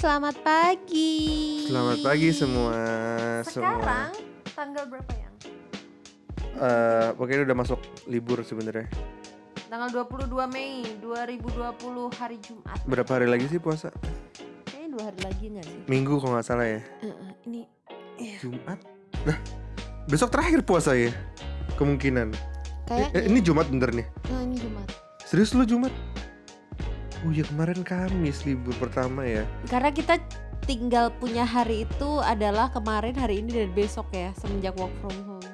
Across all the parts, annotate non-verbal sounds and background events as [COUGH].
selamat pagi. Selamat pagi semua. Sekarang tanggal berapa yang? Semua. Eh, pokoknya udah masuk libur sebenarnya. Tanggal 22 Mei 2020 hari Jumat. Berapa hari lagi sih puasa? Kayaknya dua hari lagi nggak sih? Minggu kalau nggak salah ya. Eh, eh, ini Jumat. Nah, besok terakhir puasa ya. Kemungkinan. Eh, kayak eh, ini Jumat bener nih. Nah, ini Jumat. Serius lu Jumat? Oh ya kemarin Kamis libur pertama ya. Karena kita tinggal punya hari itu adalah kemarin, hari ini dan besok ya semenjak work from home.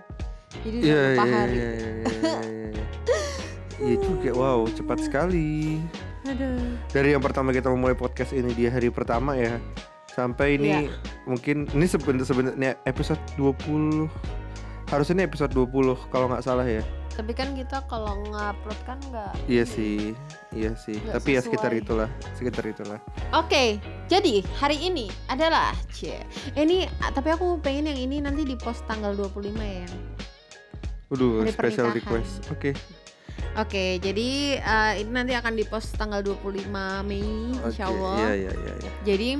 Jadi udah berapa iya hari? iya iya. iya, iya. Iya juga, [LAUGHS] wow cepat sekali. Aduh. Dari yang pertama kita memulai podcast ini di hari pertama ya Sampai ini Iya. mungkin ini sebenarnya sebenarnya episode 20 Harusnya ini episode 20 kalau nggak salah ya Tapi kan kita kalau ngupload kan nggak. Iya sih, iya sih Nggak Tapi ya sekitar sesuai. itulah, sekitar itulah Oke, jadi hari ini adalah cie. Ini ah, tapi aku pengen yang ini nanti di post tanggal 25 ya. Yang. Waduh, special request Oke, Oke, jadi eh, ini nanti akan di post tanggal 25 Mei oke, insya Allah. Iya, iya, iya iya. Jadi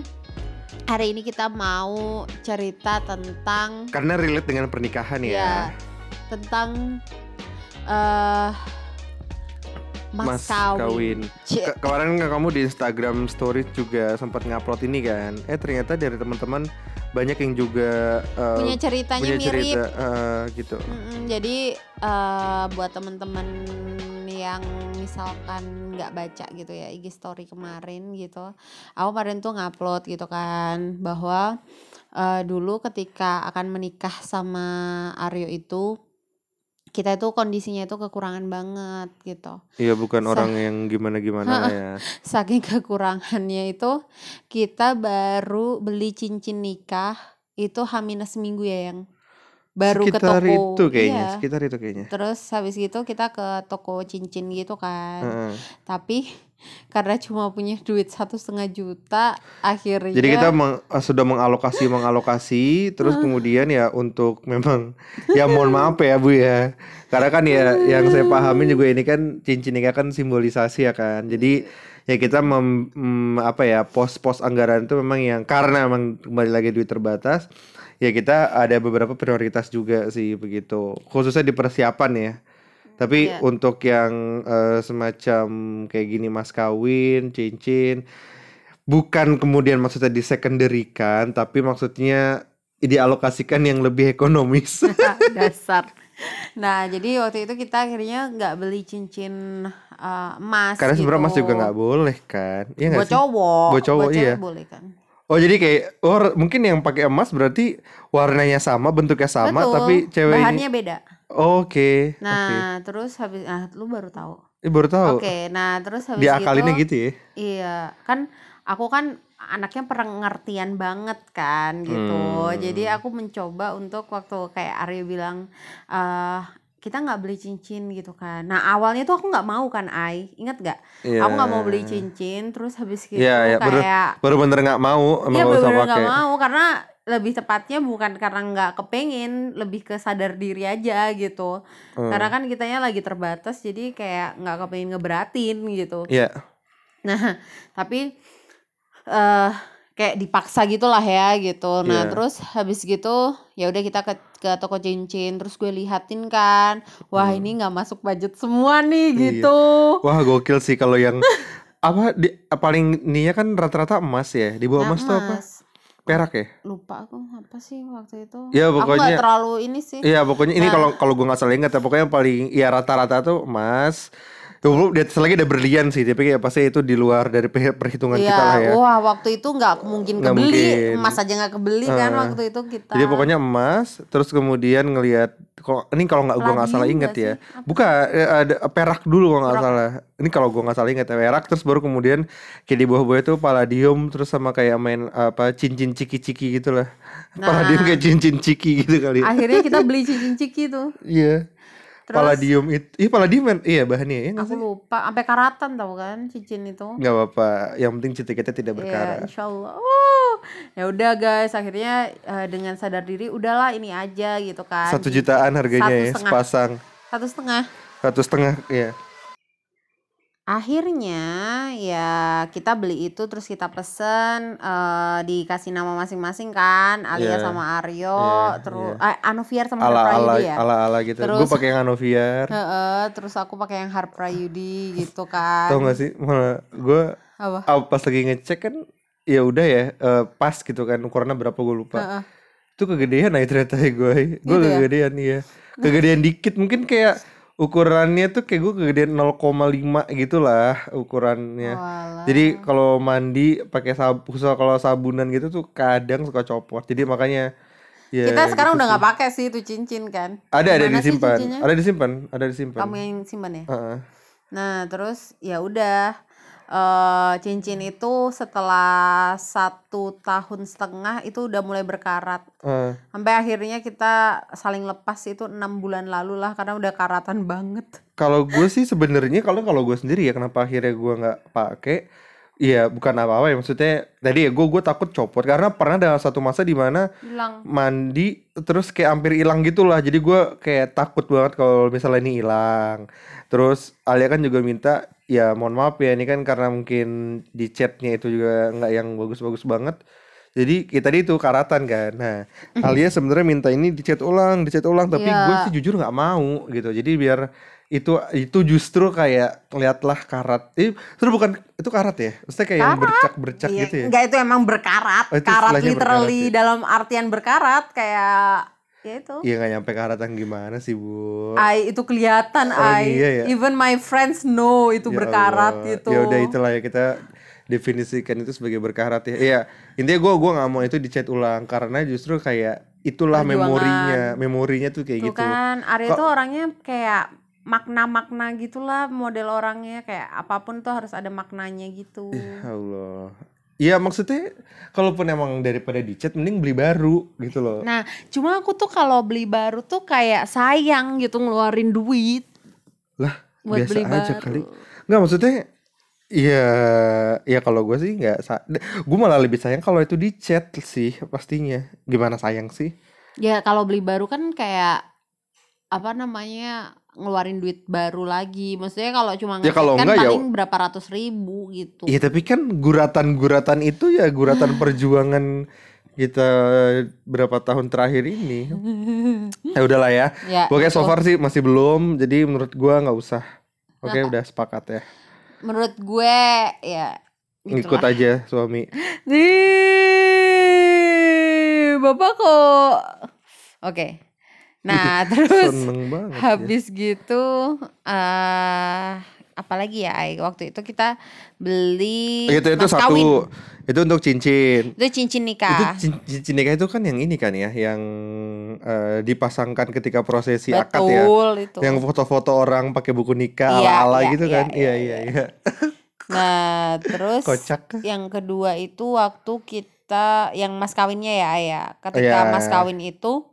hari ini kita mau cerita tentang Karena relate dengan pernikahan ya, ya tentang eh mas, Mas kawin. kawin. Ke- Kemarin kan kamu di Instagram story juga sempat ngupload ini kan Eh ternyata dari teman-teman banyak yang juga eh, punya ceritanya punya mirip. cerita eh, gitu. Mm-mm, jadi eh, buat temen-temen yang misalkan nggak baca gitu ya IG story kemarin gitu, aku kemarin tuh ngupload gitu kan bahwa eh, dulu ketika akan menikah sama Aryo itu kita itu kondisinya itu kekurangan banget gitu. Iya bukan Sa- orang yang gimana-gimana ya. [LAUGHS] Saking kekurangannya itu kita baru beli cincin nikah itu H seminggu ya yang baru sekitar ke toko. itu kayaknya, Iya. sekitar itu kayaknya. Terus habis gitu kita ke toko cincin gitu kan. Heeh. Tapi karena cuma punya duit satu setengah juta, akhirnya Jadi kita meng- eh, sudah mengalokasi mengalokasi, terus kemudian ya untuk memang ya mohon maaf ya bu ya, karena kan ya yang saya pahamin juga ini kan cincin nikah kan simbolisasi ya kan. Jadi ya kita mem, mm, apa ya pos-pos anggaran itu memang yang karena memang kembali lagi duit terbatas, ya kita ada beberapa prioritas juga sih begitu, khususnya di persiapan ya. Tapi Iya. untuk yang eh, semacam kayak gini mas kawin, cincin, bukan kemudian maksudnya disecondary-kan, tapi maksudnya dialokasikan yang lebih ekonomis. [LAUGHS] [LAUGHS] dasar. Nah, jadi waktu itu kita akhirnya nggak beli cincin uh, emas Karena sebenarnya gitu. mas juga nggak boleh kan? Iya nggak Buat sih? cowok, Buat cowok, iya. boleh kan. Oh jadi kayak oh mungkin yang pakai emas berarti warnanya sama, bentuknya sama, Betul, tapi cewek ini bahannya Oke, oke. Nah, terus habis ah lu baru tahu. Eh, baru tahu. Oke, nah terus habis Diakalinnya gitu, gitu ya. Iya, kan aku kan anaknya pengertian banget kan gitu. Hmm. Jadi aku mencoba untuk waktu kayak Aryo bilang eh kita nggak beli cincin gitu kan. Nah awalnya tuh aku nggak mau kan Ai, ingat nggak? Iya. Aku nggak mau beli cincin, terus habis gitu iya, baru- kayak Baru bener nggak mau, emang Iya nggak usah bener-bener pakai. nggak mau karena lebih tepatnya bukan karena nggak kepengen, lebih ke sadar diri aja gitu. Hmm. Karena kan kitanya lagi terbatas, jadi kayak nggak kepengen ngeberatin gitu. Iya. Nah, tapi eh kayak dipaksa gitulah ya gitu. Nah, Iya. terus habis gitu ya udah kita ke ke toko cincin, terus gue lihatin kan, wah Hmm. ini nggak masuk budget semua nih Iya. gitu. Wah gokil sih kalau yang [LAUGHS] apa di, paling ininya kan rata-rata emas ya. Di bawah Nah, emas tuh apa? Perak ya? lupa aku apa sih waktu itu. Ya, Aku pokoknya- nggak terlalu ini sih. Iya pokoknya ini Nah. kalau kalau gue nggak salah ingat ya pokoknya yang paling ya rata-rata tuh emas. Tuh di atas lagi ada berlian sih tapi kayak pasti itu di luar dari pe- perhitungan Iya, kita lah ya. wah waktu itu nggak mungkin Nggak kebeli, mungkin. emas aja nggak kebeli kan Ah. waktu itu kita. Jadi pokoknya emas terus kemudian ngelihat kok ini kalau nggak gue nggak salah nggak ya. Bukan eh, ada perak dulu kalau nggak salah. Ini kalau gue nggak salah ingat ya, perak terus baru kemudian kayak di bawah-bawah itu palladium terus sama kayak main apa cincin ciki-ciki gitu lah. Nah. Palladium kayak cincin ciki gitu kali. Akhirnya kita beli [LAUGHS] cincin ciki tuh. Iya. Terus Palladium itu, iya palladium kan? Iya bahannya ya nggak aku sih? lupa, sampai karatan tau kan cincin itu. Nggak apa-apa, yang penting cinta kita tidak Iya, berkarat. insya Allah. Oh, ya udah guys, akhirnya eh, dengan sadar diri, udahlah ini aja gitu kan. Satu jutaan harganya Satu ya, setengah. sepasang. Satu setengah. Satu setengah, ya. Akhirnya ya kita beli itu terus kita pesen eh, dikasih nama masing-masing kan Alia Iya. sama Aryo Iya, terus iya. eh, Anoviar sama ala ala Harprayudi ya ala ala gitu gue Terus- pakai yang Anoviar Heeh, terus aku pakai yang Harprayudi gitu tau kan gak sih malah gue apa pas lagi ngecek kan ya udah ya eh, pas gitu kan ukurannya berapa gue lupa Heeh. itu kegedean aja ternyata ya gue gue Gitu ya? kegedean iya kegedean dikit mungkin kayak ukurannya tuh kayak gue kegedean 0,5 gitu lah ukurannya. Walah. jadi kalau mandi pakai sabun khusus kalau sabunan gitu tuh kadang suka copot. Jadi makanya ya kita sekarang gitu udah nggak pakai sih itu cincin kan. Ada ada disimpan. ada disimpan ada disimpan. Kamu yang simpan ya? Heeh. Nah, terus ya udah eh cincin itu setelah satu tahun setengah itu udah mulai berkarat. Heeh. Sampai akhirnya kita saling lepas itu enam bulan lalu lah karena udah karatan banget. Kalau gue sih sebenarnya kalau kalau gue sendiri ya kenapa akhirnya gue nggak pakai Iya bukan apa-apa ya maksudnya tadi ya gue gue takut copot karena pernah ada satu masa di mana Hilang. mandi terus kayak hampir hilang gitu lah jadi gue kayak takut banget kalau misalnya ini hilang terus Alia kan juga minta ya mohon maaf ya ini kan karena mungkin di chatnya itu juga nggak yang bagus-bagus banget jadi kita tadi itu karatan kan nah Alia sebenarnya minta ini dicat ulang dicat ulang tapi Iya. gue sih jujur nggak mau gitu jadi biar itu itu justru kayak lihatlah karat eh itu bukan itu karat ya maksudnya kayak yang Karat. bercak-bercak Iya, gitu ya Enggak itu emang berkarat. Oh, itu karat literally berkarat ya? dalam artian berkarat kayak ya itu. Iya nggak nyampe karatan gimana sih bu Ai itu kelihatan Oh, ai. iya ya? Even my friends know itu Ya berkarat Allah. gitu. Ya udah itulah ya kita definisikan itu sebagai berkarat ya. Iya, intinya gue gua nggak mau itu dicat ulang karena justru kayak itulah Perjuangan. memorinya, memorinya tuh kayak Tuh gitu. kan, Arya tuh orangnya kayak makna-makna gitulah model orangnya kayak apa pun tuh harus ada maknanya gitu. Ya Allah. Iya maksudnya kalaupun emang daripada dicat mending beli baru gitu loh. Nah, cuma aku tuh kalau beli baru tuh kayak sayang gitu ngeluarin duit Lah, buat biasa beli aja baru. kali. Nggak maksudnya Iya, ya kalau gue sih nggak, gue malah lebih sayang kalau itu dicat sih pastinya. Gimana sayang sih? Ya kalau beli baru kan kayak apa namanya ngeluarin duit baru lagi. Maksudnya kalau cuma Ya, kalau kan enggak ya- paling berapa ratus ribu gitu. Iya tapi kan guratan-guratan itu ya guratan [LAUGHS] perjuangan kita berapa tahun terakhir ini. Ya udahlah ya. Ya, Pokoknya so far sih masih belum. Jadi menurut gua nggak usah. Oke Nah. udah sepakat ya. menurut gue ya Ngikut gitulah. aja suami. Ih, Bapak kok Oke. Nah, terus ya. habis gitu eh apalagi ya Ai? waktu itu kita beli Itu itu satu. kawin. Itu untuk cincin. Itu cincin Itu nikah. cin- cincin nikah itu kan yang ini kan ya, yang eh, dipasangkan ketika prosesi akad ya. Betul itu. Yang foto-foto orang pakai buku nikah Iya, ala-ala iya, gitu iya, kan. iya, Iya iya. iya iya. Nah, terus Kocak. yang kedua itu waktu kita yang mas kawinnya ya Ayah. Ketika Iya. mas kawin itu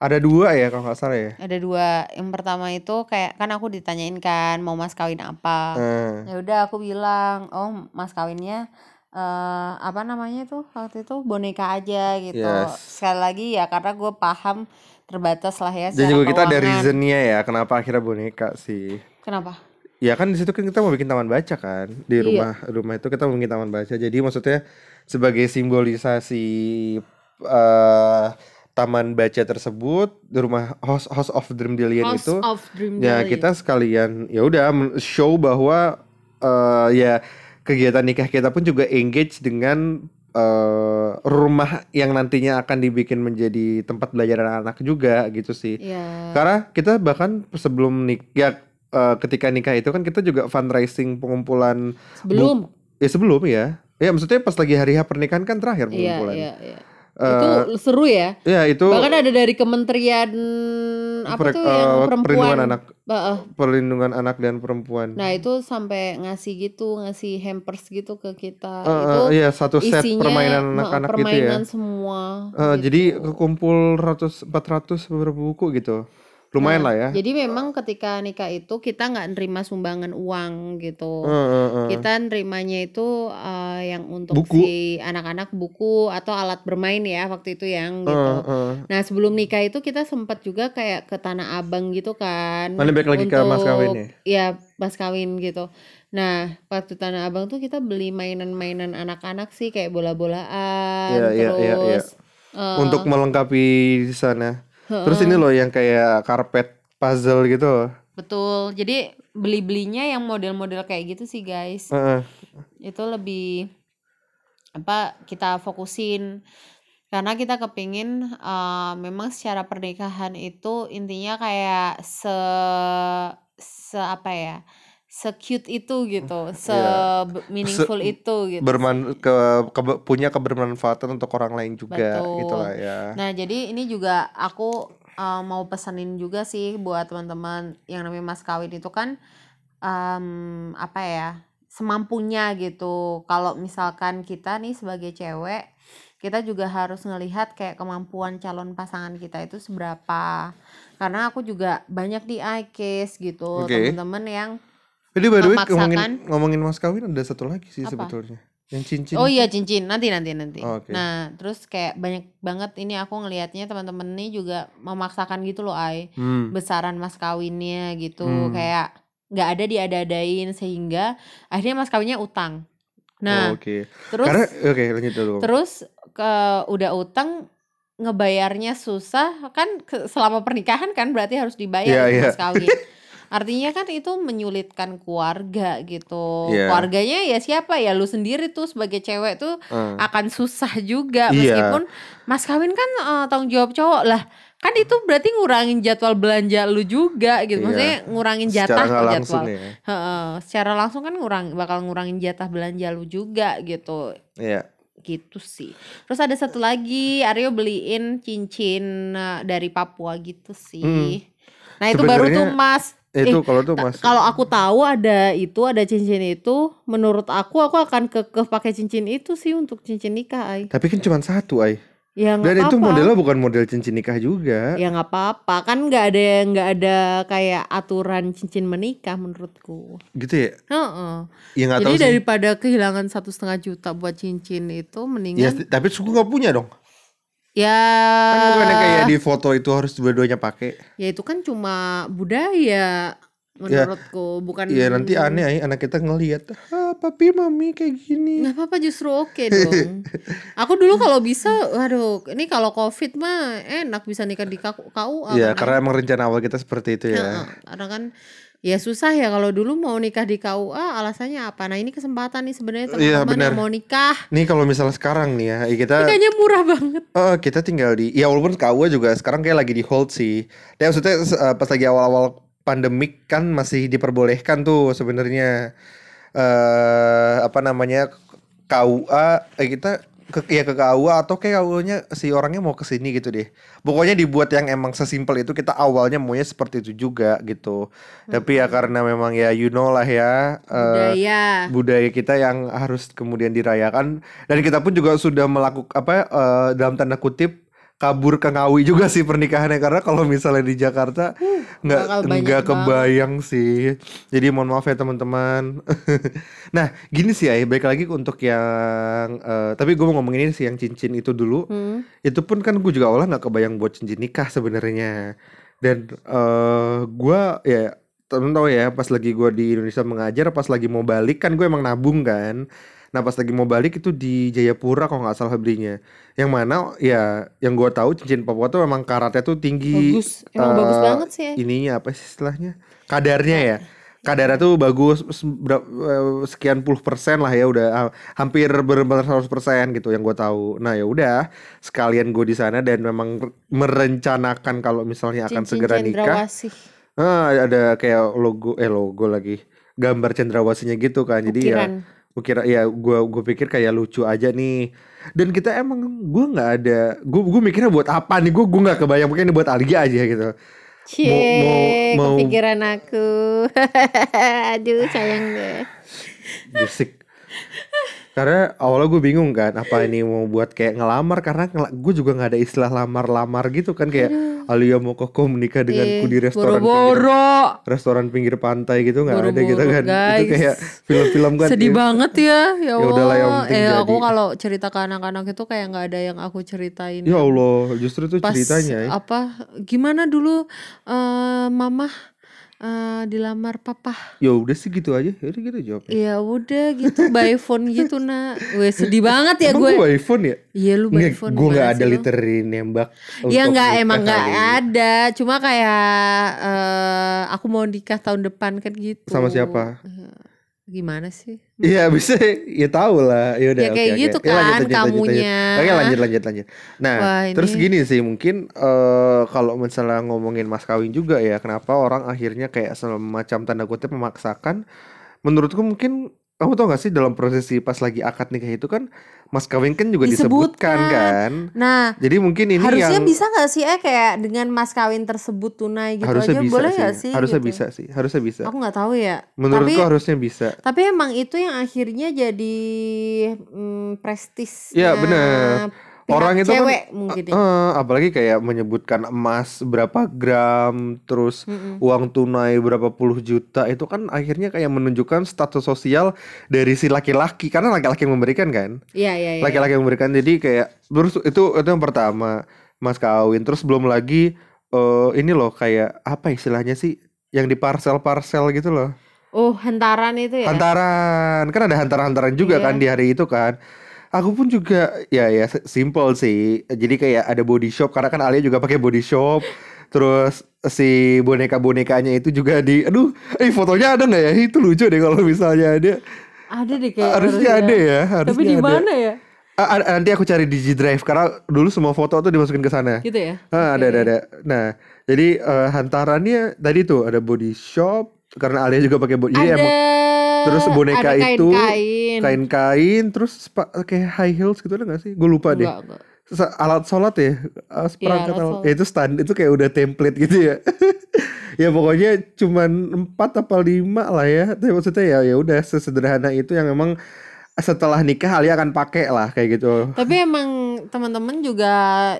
Ada dua ya kalau nggak salah ya. ada dua. Yang pertama itu kayak kan aku ditanyain kan mau mas kawin apa. Eh. Ya udah aku bilang, "Oh, mas kawinnya eh apa namanya tuh waktu itu boneka aja gitu." Yes. Sekali lagi ya karena gue paham terbatas lah ya Dan juga kita ada reasonnya ya kenapa akhirnya boneka sih. Kenapa? Ya kan di situ kan kita mau bikin taman baca kan di Iya. rumah rumah itu kita mau bikin taman baca. Jadi maksudnya sebagai simbolisasi eh taman baca tersebut di rumah House House of Dreamdillion House itu of Dream ya Delight. kita sekalian ya udah show bahwa eh ya kegiatan nikah kita pun juga engage dengan eh rumah yang nantinya akan dibikin menjadi tempat belajar anak-anak juga gitu sih. Iya. Karena kita bahkan sebelum nik ya eh, ketika nikah itu kan kita juga fundraising pengumpulan Sebelum. ya sebelum ya. Ya maksudnya pas lagi hari H pernikahan kan terakhir Iya, pengumpulan. iya, iya. Eh, itu seru ya. ya itu Bahkan ada dari kementerian apa per- tuh eh, yang perempuan. perlindungan anak, Heeh. perlindungan anak dan perempuan. Nah, itu sampai ngasih gitu, ngasih hampers gitu ke kita. Eh, itu eh, iya satu set isinya permainan anak-anak gitu ya. permainan semua. Eh, gitu. Jadi kekumpul ratus 400 beberapa buku gitu. Lumayan lah ya Jadi memang ketika nikah itu kita nggak nerima sumbangan uang gitu. Eh, eh, eh. Kita nerimanya itu eh, yang untuk Buku. si anak-anak buku atau alat bermain ya waktu itu yang gitu. Eh, eh. Nah sebelum nikah itu kita sempat juga kayak ke Tanah Abang gitu kan. Mana balik lagi ke mas kawin ya? Ya mas kawin gitu. Nah waktu Tanah Abang tuh kita beli mainan-mainan anak-anak sih kayak bola-bolaan Iya, iya, iya, iya. terus eh, untuk melengkapi di sana terus ini loh yang kayak karpet puzzle gitu betul. Jadi beli-belinya yang model-model kayak gitu sih guys. Eh. itu lebih apa kita fokusin karena kita kepingin eh, memang secara pernikahan itu intinya kayak se se apa ya se cute itu gitu se Iya. be- meaningful itu gitu berman ke, ke- punya kebermanfaatan untuk orang lain juga Betul. gitu lah ya Nah, jadi ini juga aku uh, mau pesenin juga sih buat teman-teman yang namanya mas kawin itu kan em, apa ya semampunya gitu. Kalau misalkan kita nih sebagai cewek, kita juga harus ngelihat kayak kemampuan calon pasangan kita itu seberapa. Karena aku juga banyak di eye case gitu Oke. teman-teman yang jadi by the way ngomongin ngomongin mas kawin ada satu lagi sih Apa? sebetulnya yang cincin Oh iya cincin nanti nanti nanti. Oh, oke. Nah terus kayak banyak banget ini aku ngelihatnya teman-teman ini juga memaksakan gitu loh ay Hmm. besaran mas kawinnya gitu Hmm. kayak nggak ada diada-adain sehingga akhirnya mas kawinnya utang. Nah Oh, oke terus karena oke lanjut dulu terus ke udah utang ngebayarnya susah kan ke- selama pernikahan kan berarti harus dibayar itu iya. mas kawin. [LAUGHS] Artinya kan itu menyulitkan keluarga gitu. Iya. Keluarganya ya siapa ya lu sendiri tuh sebagai cewek tuh Eh. akan susah juga Iya. meskipun mas kawin kan eh, tanggung jawab cowok lah kan itu berarti ngurangin jadwal belanja lu juga gitu Iya. maksudnya ngurangin secara jatah langsung jadwal ya Heeh, secara langsung kan ngurang bakal ngurangin jatah belanja lu juga gitu Iya. gitu sih terus ada satu lagi Aryo beliin cincin eh, dari Papua gitu sih Hmm. nah itu baru tuh mas itu Eh, kalau tuh mas Kalau aku tahu ada itu, ada cincin itu, menurut aku aku akan kekeh pakai cincin itu sih untuk cincin nikah, ay. tapi kan cuma satu ay Ya dan itu apa-apa. modelnya bukan model cincin nikah juga Ya nggak apa-apa, kan nggak ada nggak ada kayak aturan cincin menikah menurutku. gitu ya Heeh. ya tahu Jadi sih daripada kehilangan satu setengah juta buat cincin itu, ya mendingan tapi suku nggak punya dong ya. Kan bukannya kayak di foto itu harus dua-duanya pakai. Ya itu kan cuma budaya menurutku, bukan ya nanti aneh anak kita ngelihat ah papi mami kayak gini. Nggak apa-apa justru oke dong. [LAUGHS] Aku dulu kalau bisa, waduh, ini kalau covid mah enak bisa nikah di. KUA ya kan, karena emang rencana awal kita seperti itu ya. Karena kan ya susah ya kalau dulu mau nikah di KUA alasannya apa? Nah ini kesempatan nih sebenarnya Iya, teman-teman yang benar. mau nikah. nih kalau misalnya sekarang nih ya kita Nikahnya murah banget. Oh, kita tinggal di ya walaupun KUA juga sekarang kayak lagi di hold sih. Ya maksudnya eh, pas lagi awal-awal pandemik kan masih diperbolehkan tuh sebenarnya eh apa namanya KUA eh, kita ke ya ke KUA atau kayak KUA-nya si orangnya mau ke sini gitu deh. Pokoknya dibuat yang emang sesimpel itu kita awalnya maunya seperti itu juga gitu. Tapi ya karena memang ya you know lah ya eh, Budaya. budaya kita yang harus kemudian dirayakan dan kita pun juga sudah melakukan apa eh, dalam tanda kutip kabur ke Ngawi juga sih pernikahannya karena kalau misalnya di Jakarta nggak nggak banget. kebayang sih. Jadi mohon maaf ya teman-teman. [LAUGHS] Nah gini sih ya baik lagi untuk yang eh, tapi gue mau ngomongin ini sih yang cincin itu dulu. Hmm. itu pun kan gue juga awalnya nggak kebayang buat cincin nikah sebenarnya. Dan eh gue ya temen tau ya pas lagi gue di Indonesia mengajar pas lagi mau balik kan gue emang nabung kan nah pas lagi mau balik itu di Jayapura kalau nggak salah belinya yang mana ya yang gue tahu cincin Papua tuh memang karatnya tuh tinggi Bagus, emang eh, bagus banget sih. ya. ininya apa sih istilahnya kadarnya ya kadarnya tuh bagus eh, sekian puluh persen lah ya udah ah, hampir benar-benar 100 persen gitu yang gue tahu nah ya udah sekalian gue di sana dan memang merencanakan kalau misalnya akan Cincin segera nikah cendrawasih. ah, ada kayak logo eh logo lagi gambar cendrawasinya gitu kan jadi ya Ukiran. Gue kira ya gue gue pikir kayak lucu aja nih dan kita emang gue nggak ada gue gue mikirnya buat apa nih gue gue nggak kebayang mungkin ini buat Alia aja gitu Cie, mau- kepikiran aku. [LAUGHS] Aduh, sayang deh. berisik Karena awalnya gue bingung kan, apa ini mau buat kayak ngelamar karena gue juga nggak ada istilah lamar-lamar gitu kan kayak Alia mau kok menikah denganku Ih, di restoran pinggir, boro-boro restoran pinggir pantai gitu nggak ada gitu kan. Itu guys. kayak film-film kan. sedih ya. banget ya ya Ya Allah udahlah, yang penting eh aku jadi. kalau cerita ke anak-anak itu kayak nggak ada yang aku ceritain Ya Allah, justru itu pas ceritanya. ya. apa gimana dulu eh mama eh, dilamar papa Ya udah sih gitu aja. Ya udah gitu jawabnya. ya udah gitu by [LAUGHS] phone gitu nak gue sedih banget ya Emang gue gue iPhone ya? iya lu by phone gue nggak ada literary nembak. Ya untuk nggak emang nggak ada, cuma kayak eh aku mau nikah tahun depan kan gitu. Sama siapa? Eh, Gimana sih? Iya bisa ya tahu lah ya udah Ya kayak oke, gitu oke. Ya, lanjut, kan lanjut, lanjut, kamunya. lanjut. Oke lanjut lanjut lanjut nah Wah, terus ini- gini sih mungkin eh kalau misalnya ngomongin mas kawin juga ya kenapa orang akhirnya kayak semacam tanda kutip memaksakan menurutku mungkin kamu tau gak sih dalam prosesi pas lagi akad nikah itu kan mas kawin kan juga disebutkan, Disebutkan. kan Nah, jadi mungkin ini harusnya yang bisa nggak sih eh kayak dengan mas kawin tersebut tunai gitu harusnya aja bisa boleh sih nggak sih? harusnya gitu? bisa sih harusnya bisa Aku nggak tahu ya. menurutku tapi harusnya bisa tapi emang itu yang akhirnya jadi mm, prestis. Iya, bener. Orang itu kan, cewek mungkin ya. Eh, apalagi kayak menyebutkan emas berapa gram, terus Mm-mm. uang tunai berapa puluh juta itu kan akhirnya kayak menunjukkan status sosial dari si laki-laki karena laki-laki yang memberikan kan, Iya iya iya. laki-laki yang memberikan jadi kayak terus itu itu yang pertama mas kawin terus belum lagi eh ini loh kayak apa istilahnya sih yang di parcel-parcel gitu loh Oh, hantaran itu ya. hantaran kan ada hantaran-hantaran juga Iya. kan di hari itu kan aku pun juga ya ya simple sih jadi kayak ada body shop karena kan Alia juga pakai body shop terus si boneka bonekanya itu juga di aduh eh fotonya ada nggak ya itu lucu deh kalau misalnya ada Ada deh kayak harusnya ada ya harusnya Tapi di ada. mana ya? Nanti aku cari di G Drive karena dulu semua foto tuh dimasukin ke sana Gitu ya? Ah, ada Oke. ada ada nah jadi eh, hantarannya tadi tuh ada body shop karena Alia juga pakai body jadi Ada. emang terus boneka ada itu kain-kain. terus kayak high heels gitu ada gak sih? Gue lupa deh. Enggak, Alat sholat ya, Ah, seperangkat alat alat. sholat. Ya, itu stand itu kayak udah template gitu ya. [LAUGHS] ya pokoknya cuman empat apa lima lah ya. Tapi maksudnya ya ya udah sesederhana itu yang memang setelah nikah Alia akan pakai lah kayak gitu. Tapi emang teman-teman juga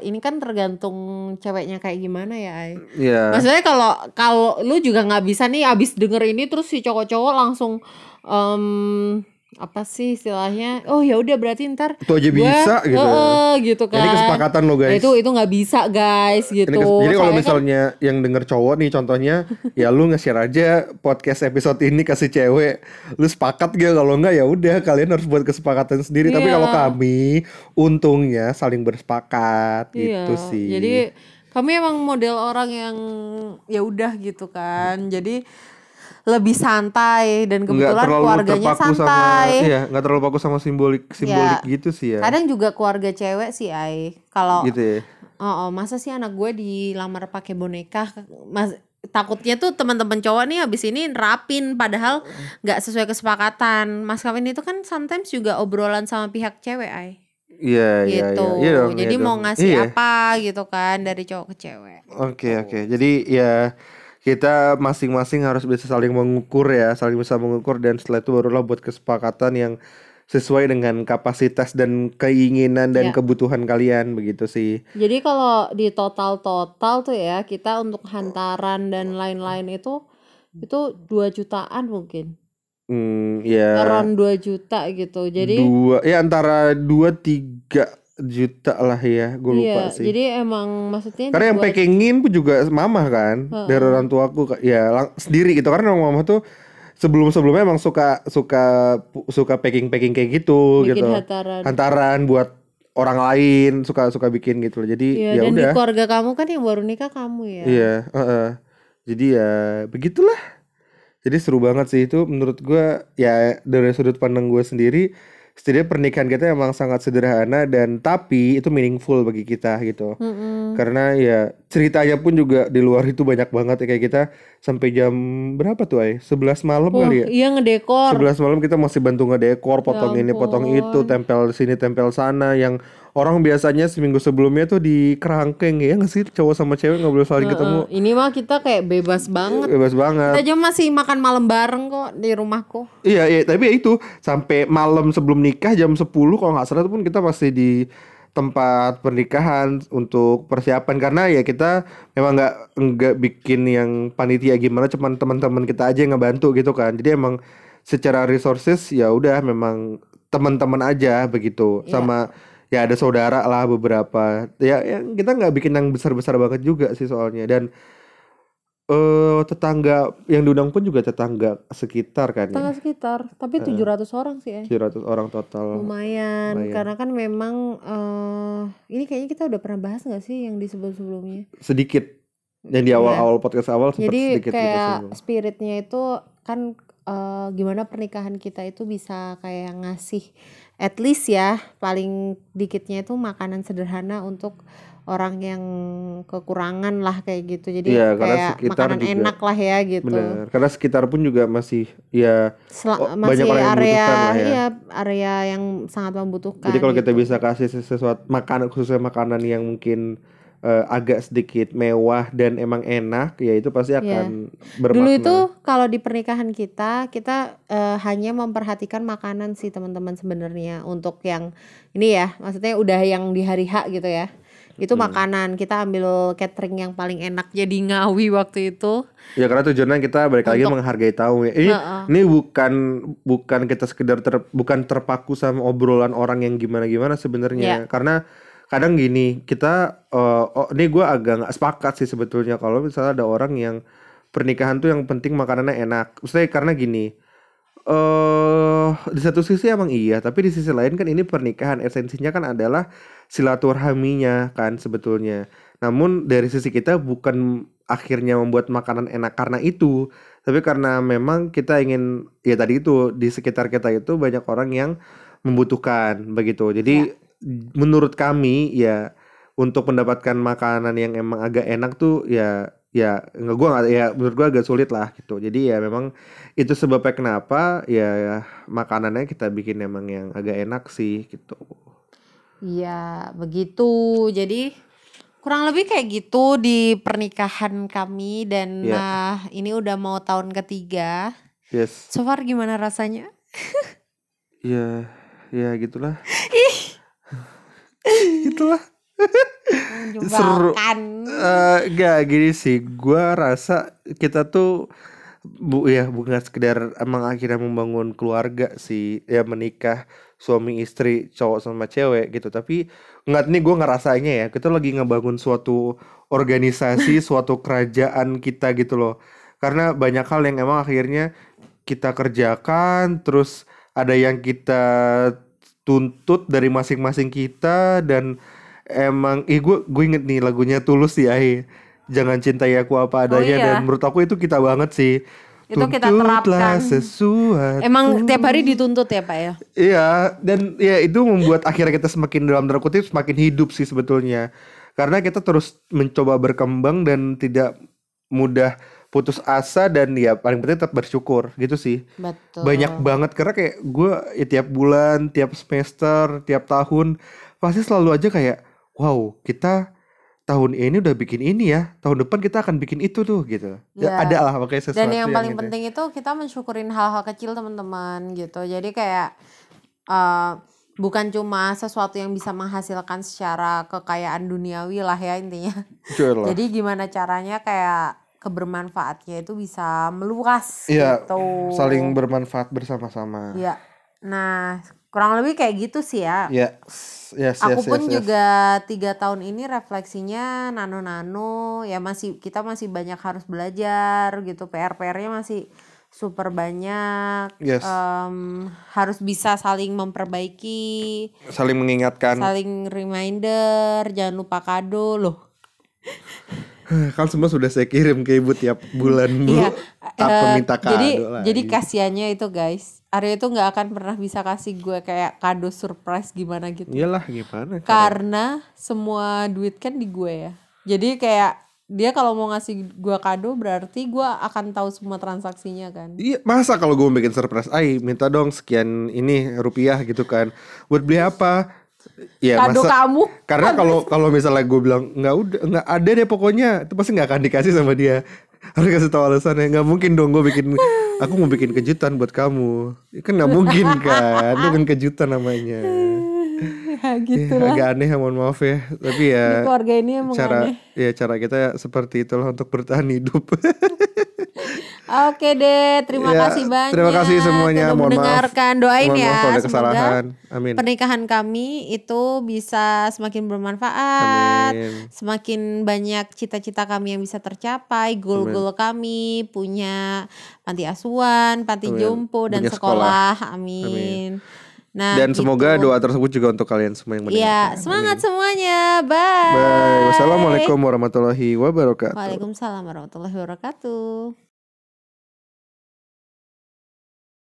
ini kan tergantung ceweknya kayak gimana ya, Ay. Iya. Maksudnya kalau kalau lu juga nggak bisa nih abis denger ini terus si cowok-cowok langsung em, apa sih istilahnya? Oh ya udah berarti ntar Itu aja gua- bisa gitu. Heeh, gitu kan. Ini kesepakatan lo Nah, guys. itu itu nggak bisa guys gitu. Ini kes- jadi kalau kan- misalnya yang denger cowok nih contohnya [LAUGHS] ya lu nge-share aja podcast episode ini kasih cewek lu sepakat gak kalau enggak ya udah kalian harus buat kesepakatan sendiri tapi Iya. kalau kami untungnya saling bersepakat gitu Iya, sih Jadi kami emang model orang yang ya udah gitu kan. Jadi lebih santai dan kebetulan terlalu keluarganya terpaku sama santai. iya nggak terlalu paku sama simbolik simbolik gitu sih ya Kadang juga keluarga cewek sih, Ai. Kalau gitu ya oh, oh, masa sih anak gue dilamar pakai boneka? Mas takutnya tuh teman-teman cowok nih habis ini nerapin padahal nggak sesuai kesepakatan. Mas kawin itu kan sometimes juga obrolan sama pihak cewek, Ai. iya iya gitu. iya iya dong, Jadi iya mau dong. ngasih Iya. apa gitu kan dari cowok ke cewek. Oke oke. Jadi ya kita masing-masing harus bisa saling mengukur ya, saling bisa mengukur dan setelah itu barulah buat kesepakatan yang sesuai dengan kapasitas dan keinginan dan Ya. kebutuhan kalian begitu sih. Jadi kalau di total-total tuh ya kita untuk hantaran dan lain-lain itu itu 2 jutaan mungkin. Hmm, ya Around 2 juta gitu. Jadi dua ya antara dua tiga juta lah ya, gue lupa iya, sih. jadi emang maksudnya Karena yang packingin pun juga mamah kan Heeh. dari orang tuaku Kak. ya lang- sendiri gitu karena mama tuh sebelum sebelumnya emang suka suka suka packing packing kayak gitu bikin gitu hantaran. hantaran buat orang lain suka suka bikin gitu loh jadi Iya, ya dan di udah keluarga kamu kan yang baru nikah kamu ya. iya heeh. jadi ya begitulah jadi seru banget sih itu menurut gua ya dari sudut pandang gue sendiri setidaknya pernikahan kita emang sangat sederhana dan tapi itu meaningful bagi kita gitu Mm-mm. karena ya ceritanya pun juga di luar itu banyak banget ya kayak kita sampai jam berapa tuh ay 11 malam Wah, kali ya iya ngedekor. 11 malam kita masih bantu ngedekor potong Ya ini potong itu tempel sini tempel sana yang orang biasanya seminggu sebelumnya tuh di kerangkeng ya nggak sih cowok sama cewek nggak boleh saling ketemu Heeh, Ini mah kita kayak bebas banget. bebas banget Kita aja masih makan malam bareng kok di rumahku. Iya, iya, tapi ya itu sampai malam sebelum nikah jam 10 kalau nggak salah pun kita masih di tempat pernikahan untuk persiapan karena ya kita memang nggak nggak bikin yang panitia gimana, cuman teman-teman kita aja yang ngebantu gitu kan. Jadi emang secara resources ya udah memang teman-teman aja begitu Iya. sama ya ada saudara lah beberapa ya yang kita nggak bikin yang besar-besar banget juga sih soalnya dan eh tetangga yang diundang pun juga tetangga sekitar kan ya Tetangga sekitar, tapi 700 orang sih ya. 700 orang total. Lumayan, Lumayan. karena kan memang eh ini kayaknya kita udah pernah bahas nggak sih yang di sebelum-sebelumnya? Sedikit. Yang di Iya. awal-awal podcast awal sempat Jadi sedikit kayak singgung. spiritnya itu kan eh, gimana pernikahan kita itu bisa kayak ngasih at least ya paling dikitnya itu makanan sederhana untuk orang yang kekurangan lah kayak gitu. Jadi karena kayak sekitar makanan juga- enak lah ya gitu. Bener. Karena sekitar pun juga masih ya Sela- Oh, masih banyak orang yang area membutuhkan lah ya. iya area yang sangat membutuhkan. jadi kalau kita gitu. bisa kasih sesuatu makanan khususnya makanan yang mungkin eh, agak sedikit mewah dan emang enak ya itu pasti Iya. akan bermakna. Dulu itu kalau di pernikahan kita, kita eh, hanya memperhatikan makanan sih teman-teman sebenarnya untuk yang ini ya, maksudnya udah yang di hari H gitu ya. Itu Hmm. makanan kita ambil catering yang paling enak jadi Ngawi waktu itu. Ya karena tujuannya kita balik lagi Untuk- menghargai tamu ya. Ini ini bukan bukan kita sekedar ter, bukan terpaku sama obrolan orang yang gimana-gimana sebenarnya. Iya. Karena kadang gini, kita eh, oh ini gua agak nggak sepakat sih sebetulnya kalau misalnya ada orang yang pernikahan tuh yang penting makanannya enak. Maksudnya karena gini, eh di satu sisi emang iya, tapi di sisi lain kan ini pernikahan esensinya kan adalah silaturahminya kan sebetulnya. Namun dari sisi kita bukan akhirnya membuat makanan enak karena itu, tapi karena memang kita ingin ya tadi itu di sekitar kita itu banyak orang yang membutuhkan begitu. Jadi menurut kami ya untuk mendapatkan makanan yang emang agak enak tuh ya ya nggak gua ya menurut gua agak sulit lah gitu. Jadi ya memang itu sebabnya kenapa ya, ya makanannya kita bikin emang yang agak enak sih gitu. Iya, begitu. Jadi kurang lebih kayak gitu di pernikahan kami dan Iya. nah ini udah mau tahun ketiga. Yes. So far gimana rasanya? [LAUGHS] Ya ya gitulah. [LAUGHS] gitulah. Menyebalkan. Eh gak gini sih, gua rasa kita tuh bu ya bukan sekedar emang akhirnya membangun keluarga sih, ya menikah suami istri cowok sama cewek gitu. Tapi nggak nih gue ngerasanya ya, kita lagi ngebangun suatu organisasi, [LAUGHS] suatu kerajaan kita gitu loh. Karena banyak hal yang emang akhirnya kita kerjakan, terus ada yang kita tuntut dari masing-masing kita dan emang ih gue gue inget nih lagunya tulus sih Ai jangan cintai aku apa adanya iya. dan menurut aku itu kita banget sih Itu kita terapkan. sesuatu Emang tiap hari dituntut ya Pak ya? Iya, dan ya itu membuat akhirnya kita semakin dalam tanda kutip semakin hidup sih sebetulnya. Karena kita terus mencoba berkembang dan tidak mudah putus asa dan ya paling penting tetap bersyukur gitu sih. Betul. Banyak banget karena kayak gue ya, tiap bulan, tiap semester, tiap tahun pasti selalu aja kayak wow, kita tahun ini udah bikin ini ya, tahun depan kita akan bikin itu tuh gitu. Ya, Iya. ada lah makanya sesuatu Dan yang paling gitu. penting itu kita mensyukurin hal-hal kecil teman-teman gitu. Jadi kayak eh, bukan cuma sesuatu yang bisa menghasilkan secara kekayaan duniawi lah ya intinya. Jadi gimana caranya kayak kebermanfaatnya itu bisa meluas Iya, gitu. saling bermanfaat bersama-sama. Iya. Nah, kurang lebih kayak gitu sih ya. Ya, yes, Aku yes, pun yes, yes. juga tiga tahun ini refleksinya nano-nano ya masih kita masih banyak harus belajar gitu PR-PR-nya masih super banyak Yes. Em, harus bisa saling memperbaiki saling mengingatkan. saling reminder jangan lupa kado loh [LAUGHS] [LAUGHS] Kan semua sudah saya kirim ke ibu tiap bulan bu. Iya, Apa eh, minta kado jadi lagi. jadi kasihannya itu guys Arya itu nggak akan pernah bisa kasih gue kayak kado surprise gimana gitu Iyalah gimana? karena semua duit kan di gue ya Jadi kayak dia kalau mau ngasih gua kado berarti gua akan tahu semua transaksinya kan. Iya, masa kalau gue bikin surprise, ay minta dong sekian ini rupiah gitu kan. Buat beli apa? Ya Kado masa kamu. karena kalau kalau misalnya gue bilang nggak udah nggak ada deh pokoknya itu pasti nggak akan dikasih sama dia. [LAUGHS] Harus kasih tahu alasannya nggak mungkin dong gue bikin aku mau bikin kejutan buat kamu. Kan nggak mungkin [LAUGHS] kan, itu kan kejutan namanya. [LAUGHS] ya Ya, gitu lah. agak aneh mohon maaf ya, tapi ya keluarga ini emang cara aneh. ya cara kita seperti itulah untuk bertahan hidup. Oke deh, terima Ya, kasih banyak. terima kasih semuanya. Sudah Mohon maaf. mendengarkan. Doain Mohon ya, maaf ada semoga kesalahan. Amin. pernikahan kami itu bisa semakin bermanfaat, Amin. semakin banyak cita-cita kami yang bisa tercapai, goal-goal kami punya panti asuhan, panti Amin. jompo dan Punya sekolah. sekolah. Amin. Nah, Dan semoga gitu. doa tersebut juga untuk kalian semua yang Iya, mendengarkan. semangat Amin. semuanya. Bye. Bye. Wassalamualaikum warahmatullahi wabarakatuh. Waalaikumsalam warahmatullahi wabarakatuh.